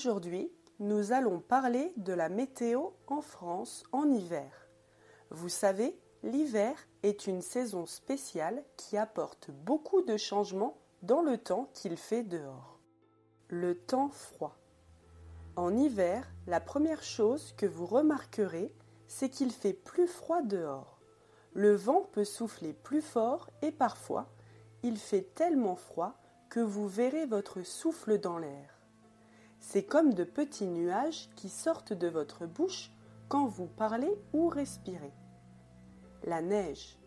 Aujourd'hui, nous allons parler de la météo en France en hiver. Vous savez, l'hiver est une saison spéciale qui apporte beaucoup de changements dans le temps qu'il fait dehors. Le temps froid. En hiver, la première chose que vous remarquerez, c'est qu'il fait plus froid dehors. Le vent peut souffler plus fort et parfois, il fait tellement froid que vous verrez votre souffle dans l'air. C'est comme de petits nuages qui sortent de votre bouche quand vous parlez ou respirez. La neige.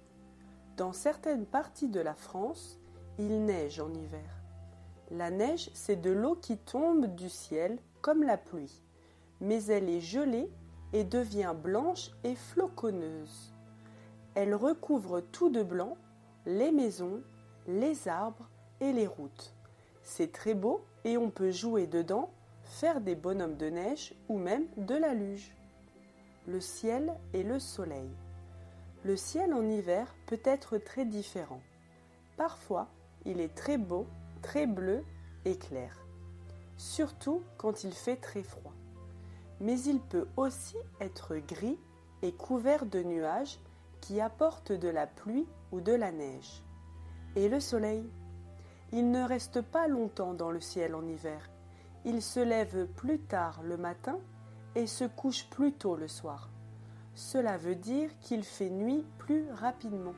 Dans certaines parties de la France, il neige en hiver. La neige, c'est de l'eau qui tombe du ciel comme la pluie, mais elle est gelée et devient blanche et floconneuse. Elle recouvre tout de blanc les maisons, les arbres et les routes. C'est très beau et on peut jouer dedans faire des bonhommes de neige ou même de la luge. Le ciel et le soleil. Le ciel en hiver peut être très différent. Parfois, il est très beau, très bleu et clair, surtout quand il fait très froid. Mais il peut aussi être gris et couvert de nuages qui apportent de la pluie ou de la neige. Et le soleil Il ne reste pas longtemps dans le ciel en hiver. Il se lève plus tard le matin et se couche plus tôt le soir. Cela veut dire qu'il fait nuit plus rapidement.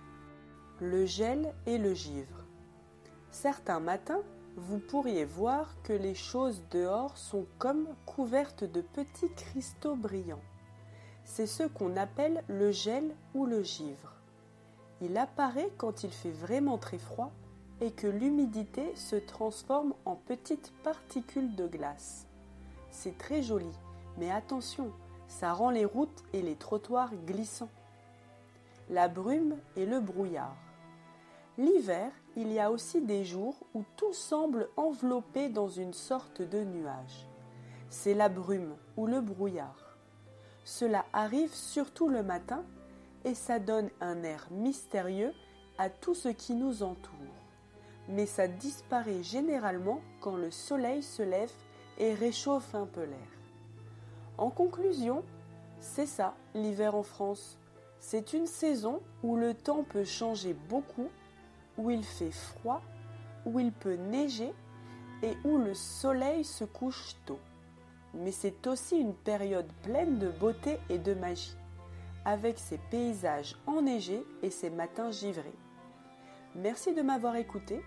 Le gel et le givre. Certains matins, vous pourriez voir que les choses dehors sont comme couvertes de petits cristaux brillants. C'est ce qu'on appelle le gel ou le givre. Il apparaît quand il fait vraiment très froid et que l'humidité se transforme en petites particules de glace. C'est très joli, mais attention, ça rend les routes et les trottoirs glissants. La brume et le brouillard. L'hiver, il y a aussi des jours où tout semble enveloppé dans une sorte de nuage. C'est la brume ou le brouillard. Cela arrive surtout le matin et ça donne un air mystérieux à tout ce qui nous entoure mais ça disparaît généralement quand le soleil se lève et réchauffe un peu l'air. En conclusion, c'est ça l'hiver en France. C'est une saison où le temps peut changer beaucoup, où il fait froid, où il peut neiger et où le soleil se couche tôt. Mais c'est aussi une période pleine de beauté et de magie, avec ses paysages enneigés et ses matins givrés. Merci de m'avoir écouté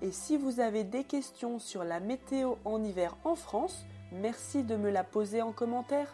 et si vous avez des questions sur la météo en hiver en France, merci de me la poser en commentaire.